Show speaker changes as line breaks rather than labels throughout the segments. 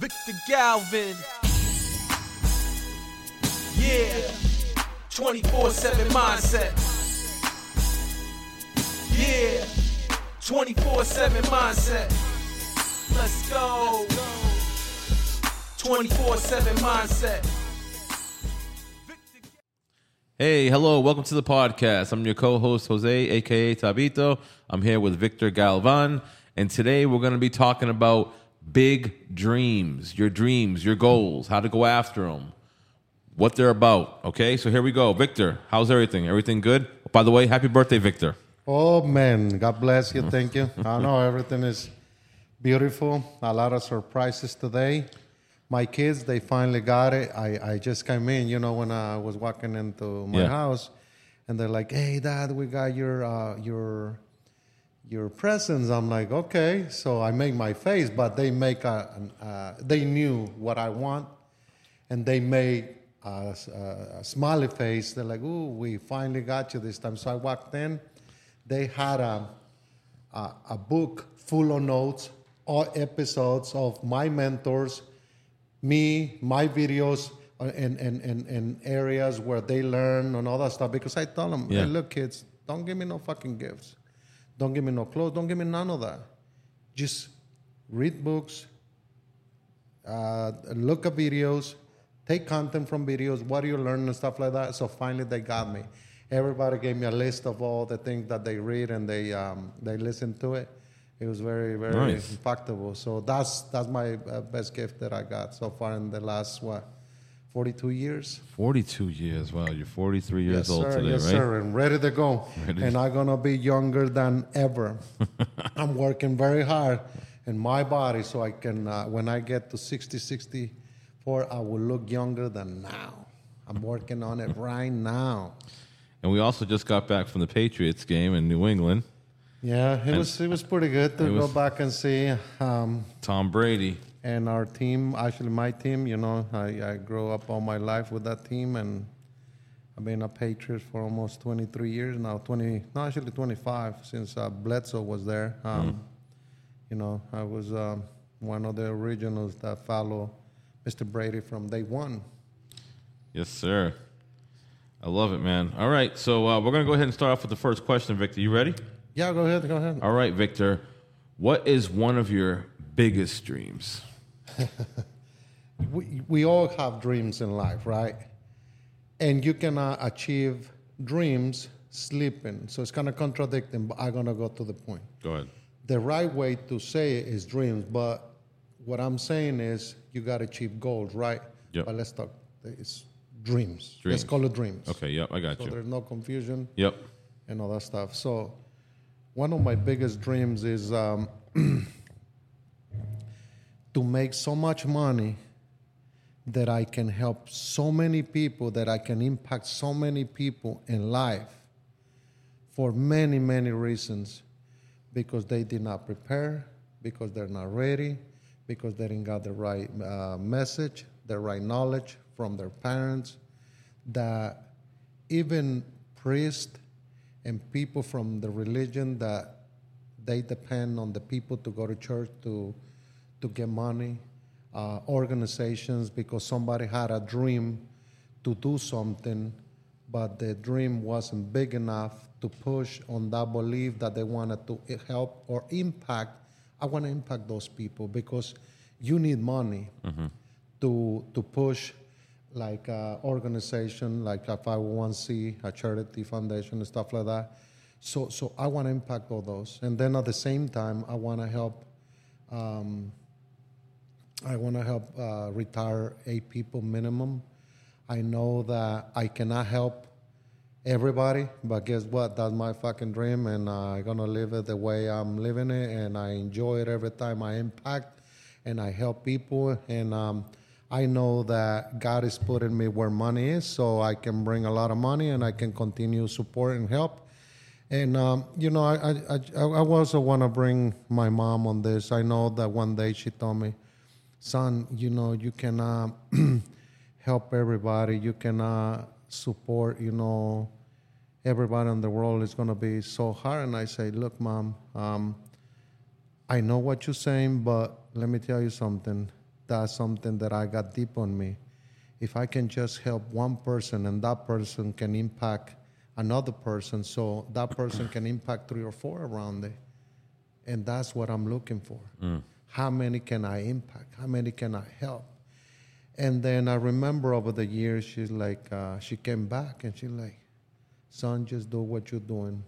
Victor Galvan. Yeah. 24 7 mindset. Yeah. 24 7 mindset. Let's go. 24 7 mindset.
Hey, hello, welcome to the podcast. I'm your co host, Jose, aka Tabito. I'm here with Victor Galvan, and today we're going to be talking about big dreams, your dreams, your goals, how to go after them, what they're about. Okay, so here we go. Victor, how's everything? Everything good? By the way, happy birthday, Victor.
Oh man, God bless you. Thank you. I know everything is beautiful. A lot of surprises today. My kids, they finally got it. I, I just came in, you know, when I was walking into my
Yeah.
house, and they're like, "Hey, Dad, we got your uh, your your presence. I'm like, "Okay." So I make my face, but they make a, an, uh, they knew what I want, and they made a, a, a smiley face. They're like, "Ooh, we finally got you this time." So I walked in. They had a a, a book full of notes, all episodes of my mentors, me, my videos, uh, and, and, and, and areas where they learn and all that stuff. Because I tell them,
Yeah.
hey, look, kids, don't give me no fucking gifts. Don't give me no clothes. Don't give me none of that. Just read books, uh, look at videos, take content from videos, what do you learn and stuff like that. So finally they got me. Everybody gave me a list of all the things that they read and they um, they listen to it. It was very very
Nice.
impactful. So that's that's my uh, best gift that I got so far in the last what 42 years.
42 years. Wow, you're 43 years
yes,
old
sir,
today,
yes,
right?
sir, and ready to go.
Ready.
And I'm gonna be younger than ever. I'm working very hard in my body so I can, uh, when I get to 60, 64, I will look younger than now. I'm working on it right now.
And we also just got back from the Patriots game in New England.
Yeah, it was it was pretty good to go back and see. Um,
Tom Brady.
And our team, actually my team, you know, I, I grew up all my life with that team and I've been a Patriot for almost 23 years now, 20, no, actually 25 since uh, Bledsoe was there. Um, You know, I was um, one of the originals that follow Mr. Brady from day one.
Yes, sir. I love it, man. All right, so uh, we're going to go ahead and start off with the first question, Victor. You ready?
Yeah, go ahead, go ahead.
All right, Victor. What is one of your biggest dreams?
we, we all have dreams in life, right? And you cannot achieve dreams sleeping. So it's kind of contradicting, but I'm going to go to the point.
Go ahead.
the right way to say it is dreams, but what I'm saying is you got to achieve goals, right?
Yep.
But let's talk. It's dreams.
Dreams.
Let's call it dreams.
Okay, yep, I got
So
you.
So there's no confusion
Yep.
and all that stuff. So one of my biggest dreams is um, to make so much money that I can help so many people, that I can impact so many people in life for many, many reasons. Because they did not prepare, because they're not ready, because they didn't got the right uh, message, the right knowledge from their parents, that even priests and people from the religion that they depend on the people to go to church to to get money, uh, organizations because somebody had a dream to do something, but the dream wasn't big enough to push on that belief that they wanted to help or impact. I want to impact those people because you need money to to push like a organization like a 501c a charity foundation and stuff like that. So so i want to impact all those. And then at the same time i want to help um, i want to help uh, retire eight people minimum i know that i cannot help everybody but guess what that's my fucking dream and uh, i'm gonna live it the way i'm living it and i enjoy it every time i impact and i help people and um, I know that God is putting me where money is, so I can bring a lot of money and I can continue support and help. And um, you know, I I, I, I also want to bring my mom on this. I know that one day she told me, "Son, you know, you cannot help everybody. You cannot support, you know, everybody in the world. It's going to be so hard." And I say, "Look, mom, um, I know what you're saying, but let me tell you something. that's something that I got deep on me. If I can just help one person and that person can impact another person, so that person can impact three or four around it. And that's what I'm looking for. How many can I impact? How many can I help? And then I remember over the years, she's like, uh, she came back and she's like, son, just do what you're doing.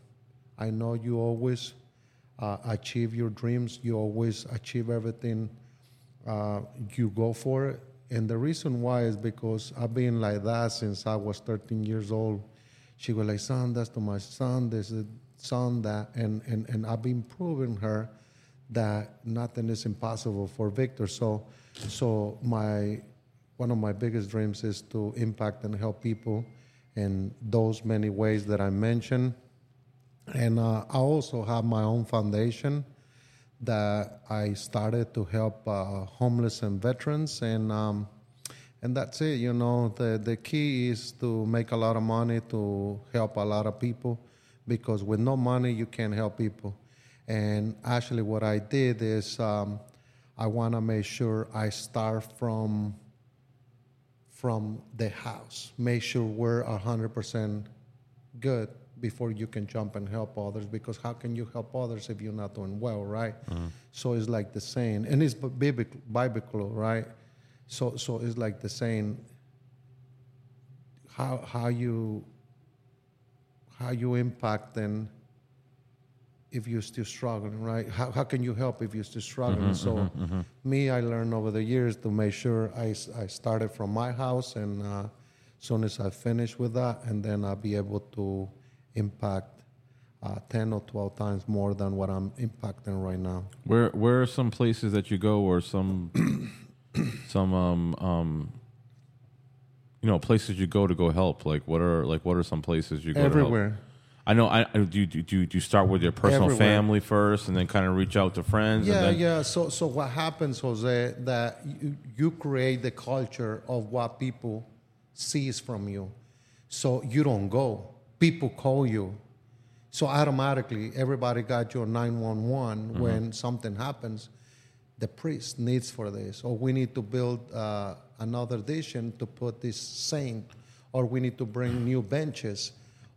I know you always uh, achieve your dreams. You always achieve everything. Uh, you go for it. And the reason why is because I've been like that since I was 13 years old. She was like, son, that's to my son, this is son, that. And, and, and I've been proving her that nothing is impossible for Victor. So, so my one of my biggest dreams is to impact and help people in those many ways that I mentioned. And uh, I also have my own foundation that I started to help uh, homeless and veterans, and um, and that's it. You know, the the key is to make a lot of money to help a lot of people, because with no money you can't help people. And actually, what I did is um, I want to make sure I start from from the house. Make sure we're 100% good before you can jump and help others because how can you help others if you're not doing well, right? So it's like the saying, and it's biblical, biblical, right? So, so it's like the saying, how, how you how you impact and if you're still struggling, right? How, how can you help if you're still struggling? so, me, I learned over the years to make sure I, I started from my house, and uh, soon as I finish with that, and then I'll be able to impact uh, 10 or 12 times more than what I'm impacting right now.
Where where are some places that you go or some some um um you know places you go to go help? Like what are like what are some places you go to help?
Everywhere.
I know. I do. You, do, do you start with your personal
Everywhere.
family first, and then kind of reach out to friends?
Yeah,
and then,
yeah. So, so what happens, Jose, that you, you create the culture of what people sees from you. So you don't go. People call you. So automatically, everybody got your 911 when something happens. The priest needs for this, or we need to build uh, another addition to put this saint, or we need to bring new benches,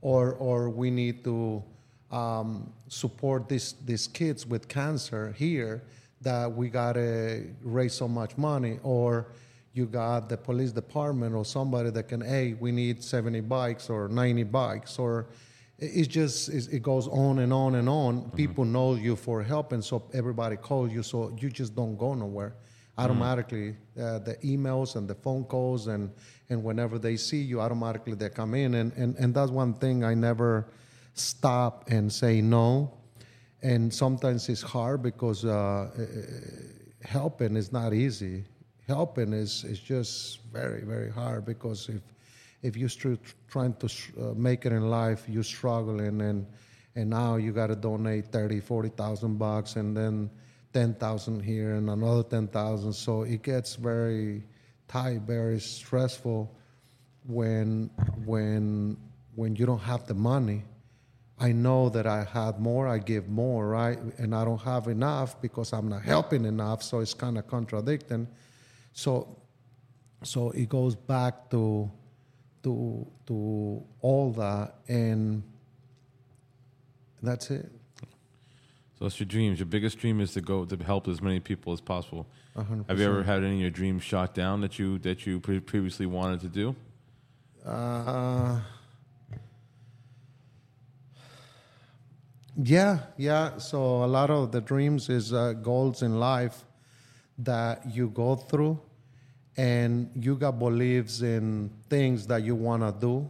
or or we need to um, support these these kids with cancer here that we gotta raise so much money, or you got the police department or somebody that can, hey, we need 70 bikes or 90 bikes, or it- it's just it goes on and on and on. People know you for help, and so everybody calls you, so you just don't go nowhere. Automatically, uh, the emails and the phone calls, and and whenever they see you, automatically they come in, and and and that's one thing I never stop and say no. And sometimes it's hard because uh, helping is not easy. Helping is, is just very, very hard because if if you're trying to uh, make it in life, you're struggling, and and now you got to donate 30, 40,000 bucks, and then 10,000 here and another 10,000. So it gets very tight, very stressful when when when you don't have the money. I know that I have more, I give more, right? And I don't have enough because I'm not helping enough, so it's kind of contradicting. So so it goes back to to to all that and that's it.
So that's your dreams. Your biggest dream is to go to help as many people as possible. Have you ever had any of your dreams shot down that you that you pre- previously wanted to do?
Uh, yeah, yeah. So a lot of the dreams is uh, goals in life that you go through, and you got beliefs in things that you want to do,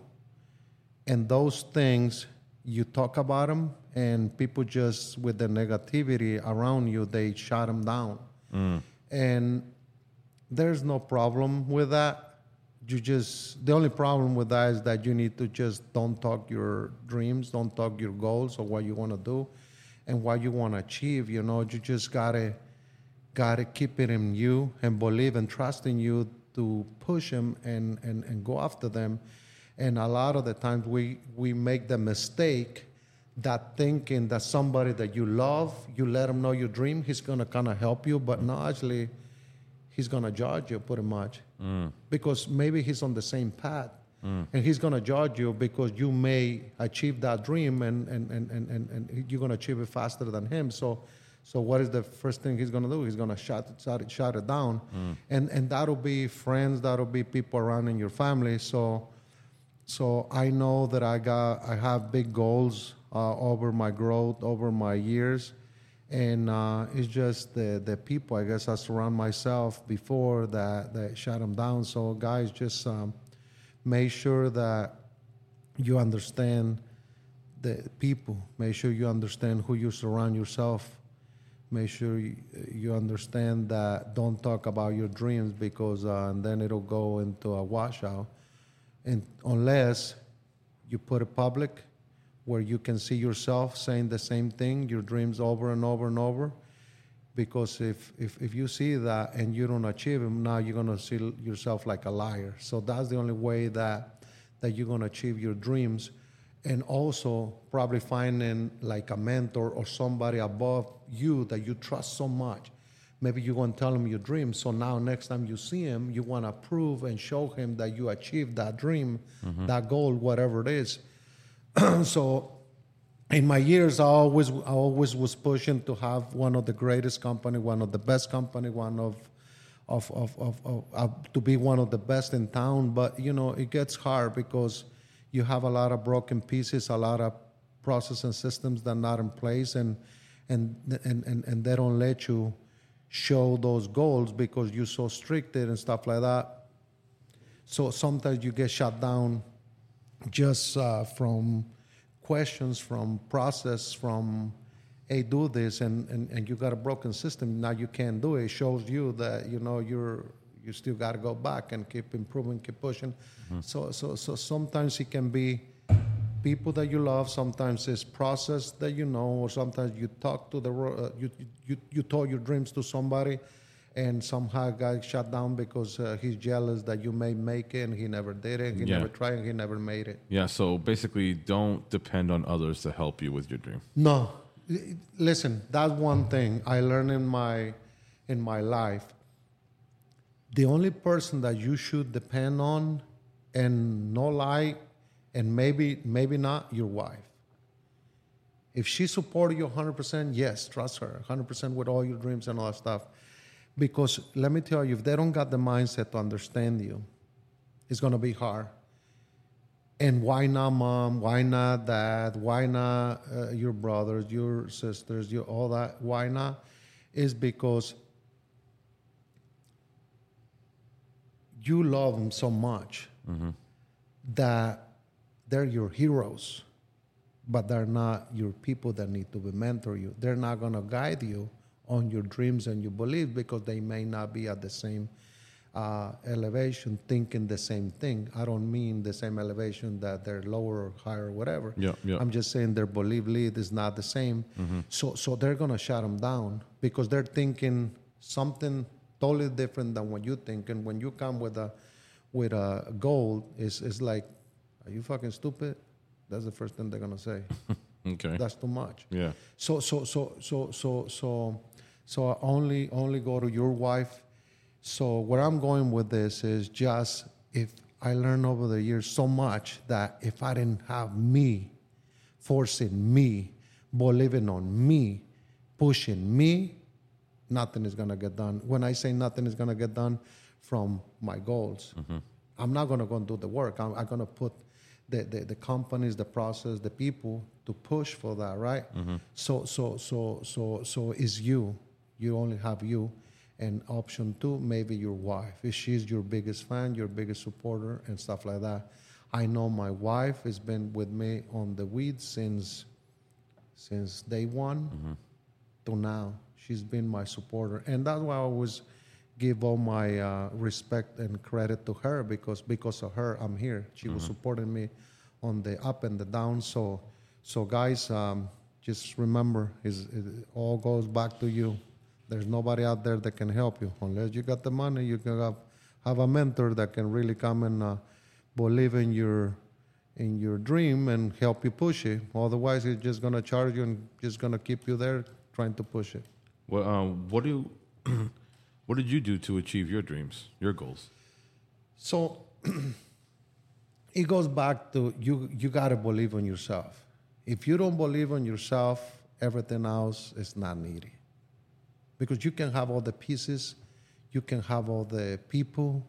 and those things you talk about them, and people just with the negativity around you, they shut them down, mm. and there's no problem with that. You just the only problem with that is that you need to just don't talk your dreams, don't talk your goals or what you want to do, and what you want to achieve. You know, you just gotta gotta keep it in you and believe and trust in you to push them and and and go after them. And a lot of the times we we make the mistake that thinking that somebody that you love, you let him know your dream, he's gonna kind of help you, but no, actually he's gonna judge you pretty much mm. because maybe he's on the same path. Mm. And he's gonna judge you because you may achieve that dream and, and, and, and, and, and you're gonna achieve it faster than him. So so what is the first thing he's gonna do? He's gonna shut it, shut it, shut it down. Mm. And and that'll be friends, that'll be people around in your family. So so I know that I got I have big goals uh, over my growth over my years, and uh, it's just the the people I guess I surround myself before that that shut them down. So guys, just um, make sure that you understand the people. Make sure you understand who you surround yourself. Make sure you, understand that don't talk about your dreams because uh, and then it'll go into a washout and unless you put it public where you can see yourself saying the same thing your dreams over and over and over because if, if, if you see that and you don't achieve them now you're going to see yourself like a liar. So that's the only way that that you're going to achieve your dreams. And also probably finding like a mentor or somebody above you that you trust so much maybe you're going to tell him your dream. So now next time you see him you want to prove and show him that you achieved that dream mm-hmm. that goal whatever it is. So in my years i always i always was pushing to have one of the greatest company one of the best company one of of, of, of, of, of to be one of the best in town. But you know it gets hard because you have a lot of broken pieces a lot of process and systems that are not in place and and and and, and they don't let you show those goals because you're so stricted and stuff like that so sometimes you get shut down just uh, from questions, from process, from hey, do this, and, and, and you got a broken system. Now you can't do it. It shows you that you know you're you still got to go back and keep improving, keep pushing. So so so sometimes it can be people that you love. Sometimes it's process that you know, or sometimes you talk to the uh, you you you told your dreams to somebody. And somehow got shut down because uh, he's jealous that you may make it and he never did it. He
Yeah.
never tried and he never made it.
Yeah, so basically, don't depend on others to help you with your dream.
No, listen. That's one thing I learned in my in my life. The only person that you should depend on, and no lie, and maybe maybe not your wife. If she supported you 100%, yes, trust her 100% with all your dreams and all that stuff. Because let me tell you, if they don't got the mindset to understand you, it's going to be hard. And why not mom? Why not dad? Why not uh, your brothers, your sisters, your all that? Why not? Is because you love them so much that they're your heroes, but they're not your people that need to be mentor you. They're not going to guide you on your dreams and your beliefs because they may not be at the same uh, elevation, thinking the same thing. I don't mean the same elevation that they're lower or higher or whatever.
Yeah, yeah.
I'm just saying their belief lead is not the same. So, so they're gonna shut them down because they're thinking something totally different than what you think. And when you come with a with a goal, it's, it's like, are you fucking stupid? That's the first thing they're gonna say.
Okay.
That's too much.
yeah.
So so so so so so so I only only go to your wife. So where I'm going with this is just if I learned over the years so much that if I didn't have me forcing me, believing on me, pushing me, nothing is gonna get done. When I say nothing is gonna get done from my goals, mm-hmm. I'm not gonna go and do the work. I'm, I'm gonna put the, the, the companies, the process, the people to push for that, right? Mm-hmm. So so so so so is you. You only have you. And option two, maybe your wife. If she's your biggest fan, your biggest supporter, and stuff like that. I know my wife has been with me on the weeds since since day one mm-hmm. to now. She's been my supporter, and that's why I always give all my uh, respect and credit to her because because of her I'm here. She was supporting me on the up and the down. So so guys, um, just remember, is it all goes back to you. There's nobody out there that can help you unless you got the money. You can have have a mentor that can really come and uh, believe in your in your dream and help you push it. Otherwise, it's just gonna charge you and just gonna keep you there trying to push it.
Well, um, what do you? What did you do to achieve your dreams, your goals?
So it goes back to you you got to believe in yourself. If you don't believe in yourself, everything else is not needed. Because you can have all the pieces, you can have all the people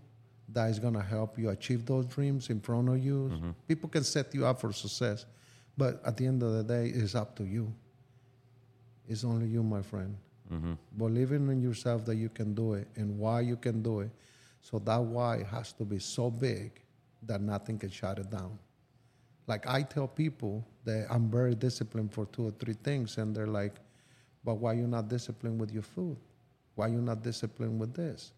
that is going to help you achieve those dreams in front of you. Mm-hmm. People can set you up for success, but at the end of the day, it's up to you. It's only you, my friend. Believing in yourself that you can do it and why you can do it. So that why has to be so big that nothing can shut it down. Like I tell people that I'm very disciplined for two or three things, and they're like, "But why you not disciplined with your food? Why you not disciplined with this?"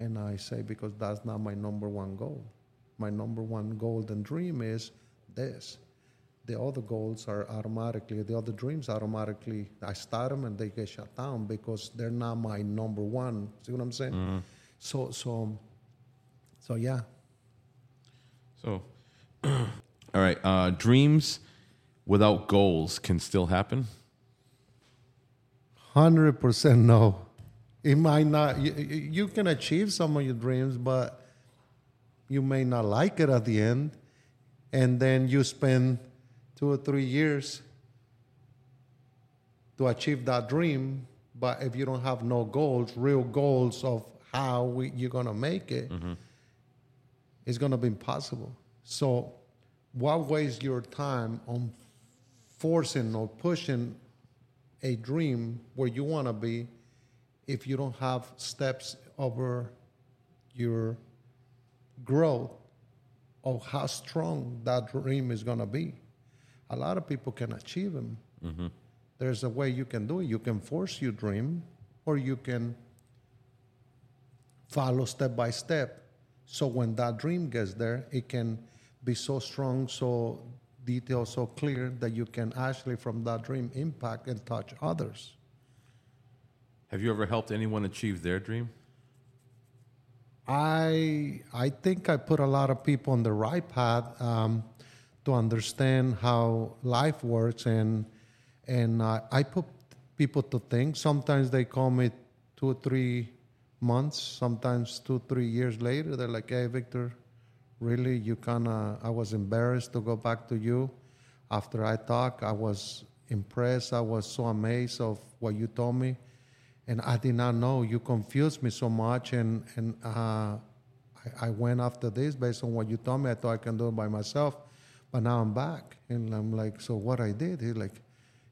And I say, "Because that's not my number one goal. My number one goal and dream is this. The other goals are automatically, the other dreams automatically. I start them and they get shut down because they're not my number one. See what I'm saying? So, so, so yeah."
So, all right, uh, dreams without goals can still happen.
Hundred percent no. It might not. You, you can achieve some of your dreams, but you may not like it at the end, and then you spend two or three years to achieve that dream. But if you don't have no goals, real goals of how we, you're gonna make it, mm-hmm. it's gonna be impossible. So, what waste your time on forcing or pushing a dream where you want to be if you don't have steps over your growth of how strong that dream is going to be. A lot of people can achieve them. There's a way you can do it. You can force your dream, or you can follow step by step. So when that dream gets there, it can be so strong, so detailed, so clear that you can actually, from that dream, impact and touch others.
Have you ever helped anyone achieve their dream?
I I think I put a lot of people on the right path um, to understand how life works, and and uh, I put people to think. Sometimes they call me two or three months, sometimes two three years later. They're like, "Hey, Victor, really? You kind of I was embarrassed to go back to you after I talked. I was impressed. I was so amazed of what you told me." and I did not know. You confused me so much, and and uh, I, I went after this based on what you told me. I thought I can do it by myself, but now I'm back, and I'm like, so what I did? He's like,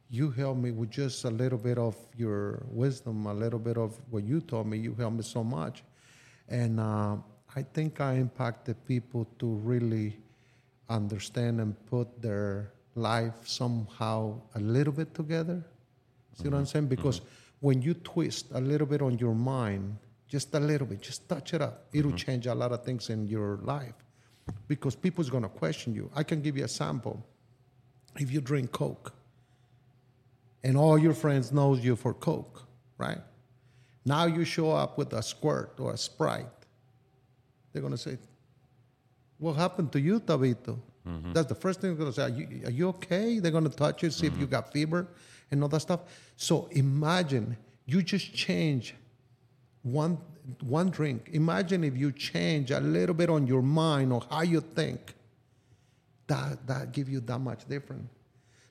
you helped me with just a little bit of your wisdom, a little bit of what you told me. You helped me so much, and uh, I think I impacted people to really understand and put their life somehow a little bit together. See what I'm mm-hmm. saying? Because mm-hmm. when you twist a little bit on your mind, just a little bit, just touch it up, it'll mm-hmm. change a lot of things in your life. Because people's gonna question you. I can give you a sample. If you drink Coke, and all your friends knows you for Coke, right? Now you show up with a squirt or a Sprite. They're gonna say, "What happened to you, Tabito?" Mm-hmm. That's the first thing they're gonna say. Are you, are you okay? They're gonna touch you, see if you mm-hmm. got fever and all that stuff. So imagine you just change one one drink. Imagine if you change a little bit on your mind or how you think. That that give you that much different.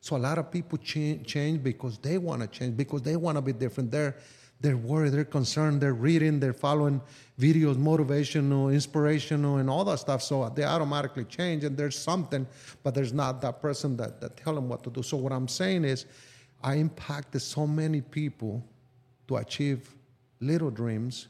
So a lot of people change, change because they want to change, because they want to be different. They're they're worried, they're concerned, they're reading, they're following videos, motivational, inspirational, and all that stuff. So they automatically change, and there's something, but there's not that person that, that tell them what to do. So what I'm saying is, I impacted so many people to achieve little dreams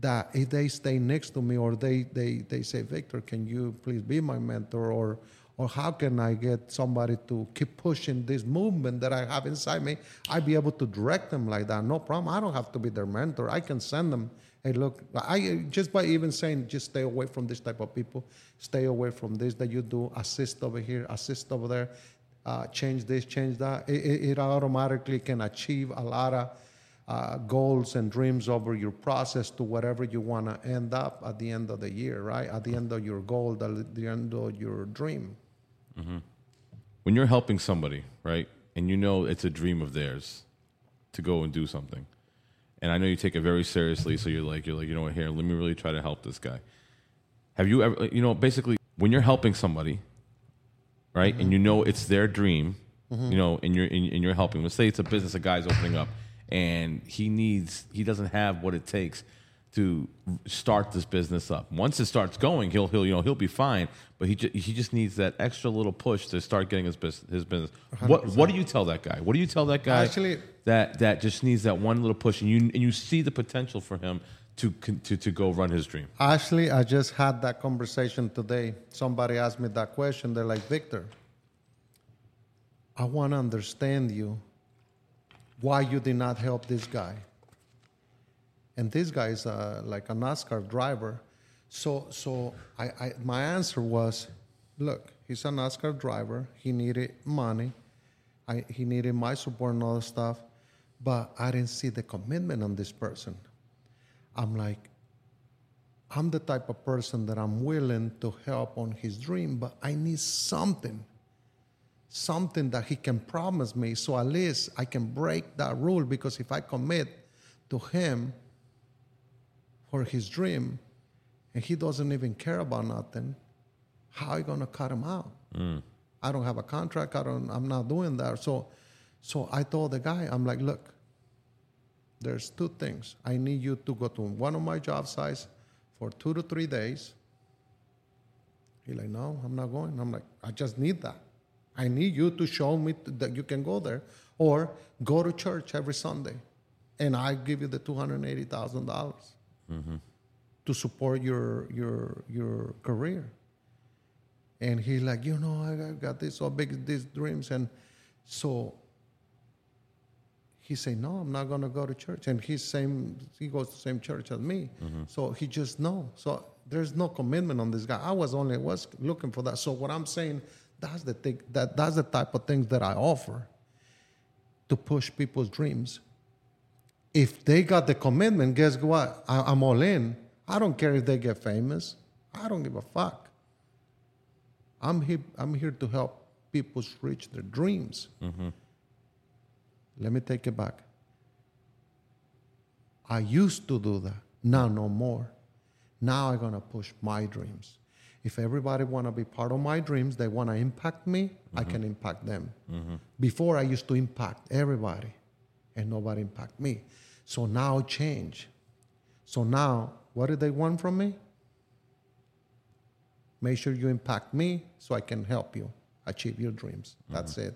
that if they stay next to me or they, they, they say, Victor, can you please be my mentor? Or, or how can I get somebody to keep pushing this movement that I have inside me? I'd be able to direct them like that. No problem. I don't have to be their mentor. I can send them, hey, look, I just by even saying, just stay away from this type of people, stay away from this that you do, assist over here, assist over there, uh, change this, change that. It, it, it automatically can achieve a lot of uh, goals and dreams over your process to whatever you want to end up at the end of the year, right? At the end of your goal, the, the end of your dream. Mm-hmm.
When you're helping somebody, right, and you know it's a dream of theirs to go and do something, and I know you take it very seriously. So you're like, you're like, you know what? Here, let me really try to help this guy. Have you ever, you know, basically when you're helping somebody, right, and mm-hmm. you know it's their dream, mm-hmm. you know, and you're and, and you're helping. Let's say it's a business a guy's opening up, and he needs, he doesn't have what it takes to start this business up. Once it starts going, he'll he'll you know he'll be fine, but he ju- he just needs that extra little push to start getting his business his business. What what do you tell that guy? What do you tell that guy
Actually-
that that just needs that one little push and you and you see the potential for him to to to go run his dream?
Actually, I just had that conversation today. Somebody asked me that question. They're like, Victor, I want to understand you why you did not help this guy. And this guy is uh, like a NASCAR driver. So, so I, I, my answer was, look, he's a NASCAR driver. He needed money. I, he needed my support and all that stuff. But I didn't see the commitment on this person. I'm like, I'm the type of person that I'm willing to help on his dream, but I need something, something that he can promise me so at least I can break that rule because if I commit to him for his dream and he doesn't even care about nothing, how are you gonna cut him out? Mm. I don't have a contract, I don't I'm not doing that. So so I told the guy, I'm like, look, there's two things. I need you to go to one of my job sites for two to three days. He like, no, I'm not going. I'm like, I just need that. I need you to show me that you can go there, or go to church every Sunday, and I give you the two hundred eighty thousand dollars mm-hmm. to support your your your career. And he's like, you know, I got- this so big these dreams, and so he said, "No, I'm not going to go to church." And he's same. He goes to the same church as me. Mm-hmm. So he just no. So there's no commitment on this guy. I was only was looking for that. So what I'm saying, that's the thing. That that's the type of things that I offer to push people's dreams. If they got the commitment, guess what? I, I'm all in. I don't care if they get famous. I don't give a fuck. I'm here. I'm here to help people reach their dreams. Mm-hmm. Let me take it back. I used to do that. Now no more. Now I'm gonna push my dreams. If everybody wanna be part of my dreams, they wanna impact me, I mm-hmm. can impact them. Mm-hmm. Before I used to impact everybody and nobody impact me. So now change. So now what do they want from me? Make sure you impact me so I can help you achieve your dreams. Mm-hmm. That's it.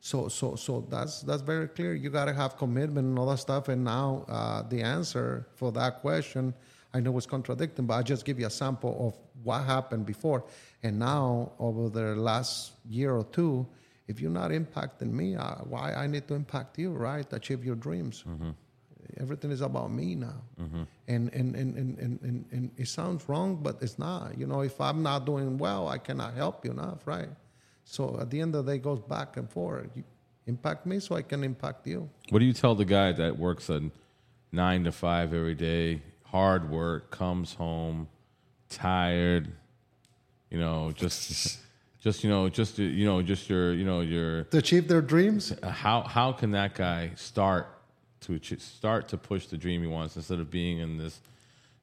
So so so that's that's very clear. You got to have commitment and all that stuff. And now uh, the answer for that question, I know it's contradicting, but I just give you a sample of what happened before. And now over the last year or two, if you're not impacting me, uh, why I need to impact you, right? Achieve your dreams. Everything is about me now. And, and, and, and, and, and, and it sounds wrong, but it's not. You know, if I'm not doing well, I cannot help you enough, right? So at the end of the day, it goes back and forth. You impact me so I can impact you.
What do you tell the guy that works a nine to five every day, hard work, comes home tired, you know, just, just you know, just you know, just your, you know, your
To achieve their dreams,
how how can that guy start to ach- start to push the dream he wants instead of being in this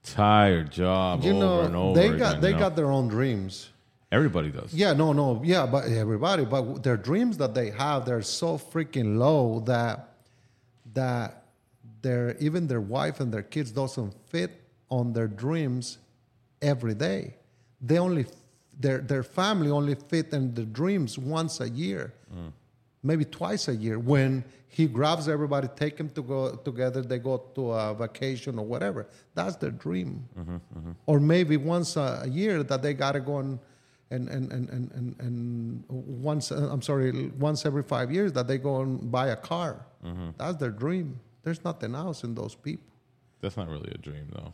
tired job
you
over
know,
and over
they
again,
got
you
they
know?
got their own dreams.
everybody does.
Yeah, no, no, yeah, but everybody, but their dreams that they have, they're so freaking low that that their even their wife and their kids doesn't fit on their dreams every day. They only their their family only fit in the dreams once a year, mm. maybe twice a year. When he grabs everybody, take them to go together, they go to a vacation or whatever. That's their dream. Mm-hmm, mm-hmm. Or maybe once a, year that they gotta go and and and and and, and, and once I'm sorry, once every five years that they go and buy a car. Mm-hmm. That's their dream. There's nothing else in those people.
That's not really a dream though.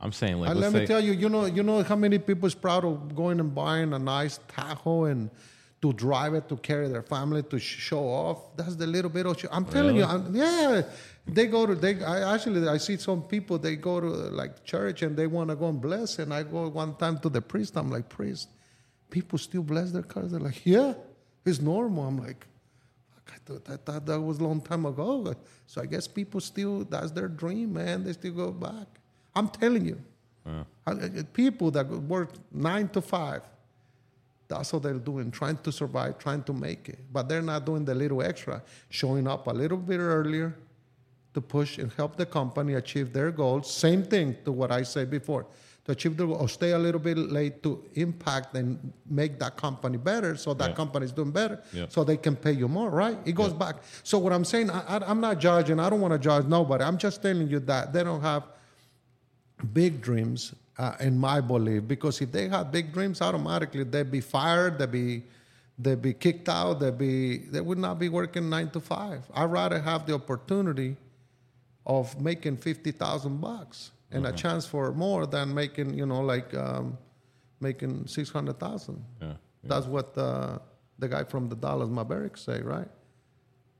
I'm saying like
And
let's
me tell you, you know, you know how many people is proud of going and buying a nice Tahoe and to drive it to carry their family to sh- show off. That's the little bit of. Sh- I'm telling you, I'm, yeah. They go to they. I actually I see some people they go to like church and they want to go and bless. And I go one time to the priest. I'm like priest, people still bless their cars. They're like, yeah, it's normal. I'm like, I thought that, that was a long time ago. So I guess people still, that's their dream, man. They still go back. I'm telling you. I- I- People that work nine to five, that's what they're doing, trying to survive, trying to make it. But they're not doing the little extra, showing up a little bit earlier to push and help the company achieve their goals. Same thing to what I said before. To achieve the or stay a little bit late to impact and make that company better so that
Yeah.
company is doing better
Yeah.
so they can pay you more, right? It goes back. So what I'm saying, I, I, I'm not judging. I don't want to judge nobody. I'm just telling you that they don't have big dreams, uh, in my belief, because if they had big dreams, automatically they'd be fired, they'd be, they'd be kicked out, they'd be, they would not be working nine to five. I'd rather have the opportunity of making fifty thousand bucks and a chance for more than making, you know, like um, making six hundred thousand.
Yeah.
That's what uh, the guy from the Dallas Mavericks say, right?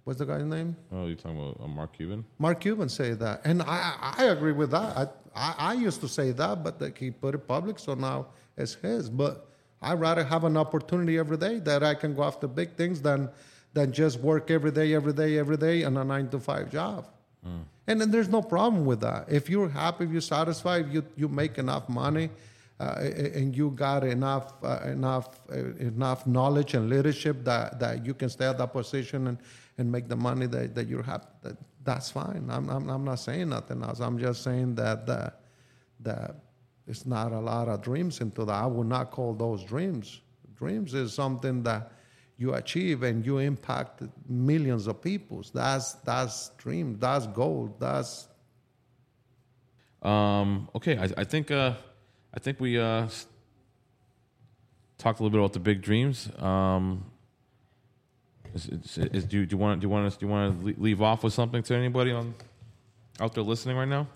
What's the guy's name?
Oh, you're talking about uh, Mark Cuban?
Mark Cuban say that, and I, I I agree with that. I, I, I used to say that, but like he put it public, so now it's his. But I'd rather have an opportunity every day that I can go after big things than than just work every day, every day, every day in a nine to five job. And then there's no problem with that. If you're happy, if you're satisfied, if you you make enough money, uh, and you got enough uh, enough uh, enough knowledge and leadership that, that you can stay at that position and, and make the money that, that you're happy. That, that's fine. I'm, I'm I'm not saying nothing else. I'm just saying that that that it's not a lot of dreams into that. I would not call those dreams. Dreams is something that you achieve and you impact millions of people. That's that's dream. That's goal. That's
Um, okay, I, I think uh, I think we uh, s- talked a little bit about the big dreams. Um, is, is, is, do, you, do you want do you want us do you want to leave off with something to anybody on out there listening right now?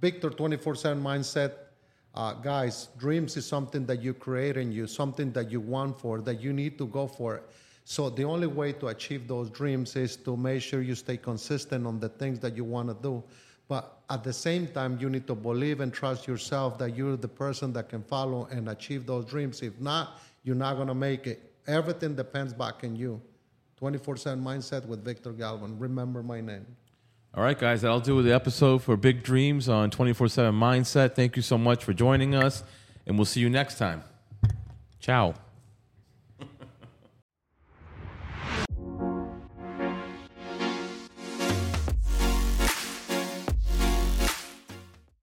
Victor 24 7 mindset. Uh, guys, dreams is something that you create in you, something that you want for, that you need to go for. So the only way to achieve those dreams is to make sure you stay consistent on the things that you want to do. But at the same time, you need to believe and trust yourself that you're the person that can follow and achieve those dreams. If not, you're not going to make it. Everything depends back in you. 24 7 mindset with Victor Galvan. Remember my name.
All right, guys, that'll do with the episode for Big Dreams on 24 7 Mindset. Thank you so much for joining us, and we'll see you next time. Ciao.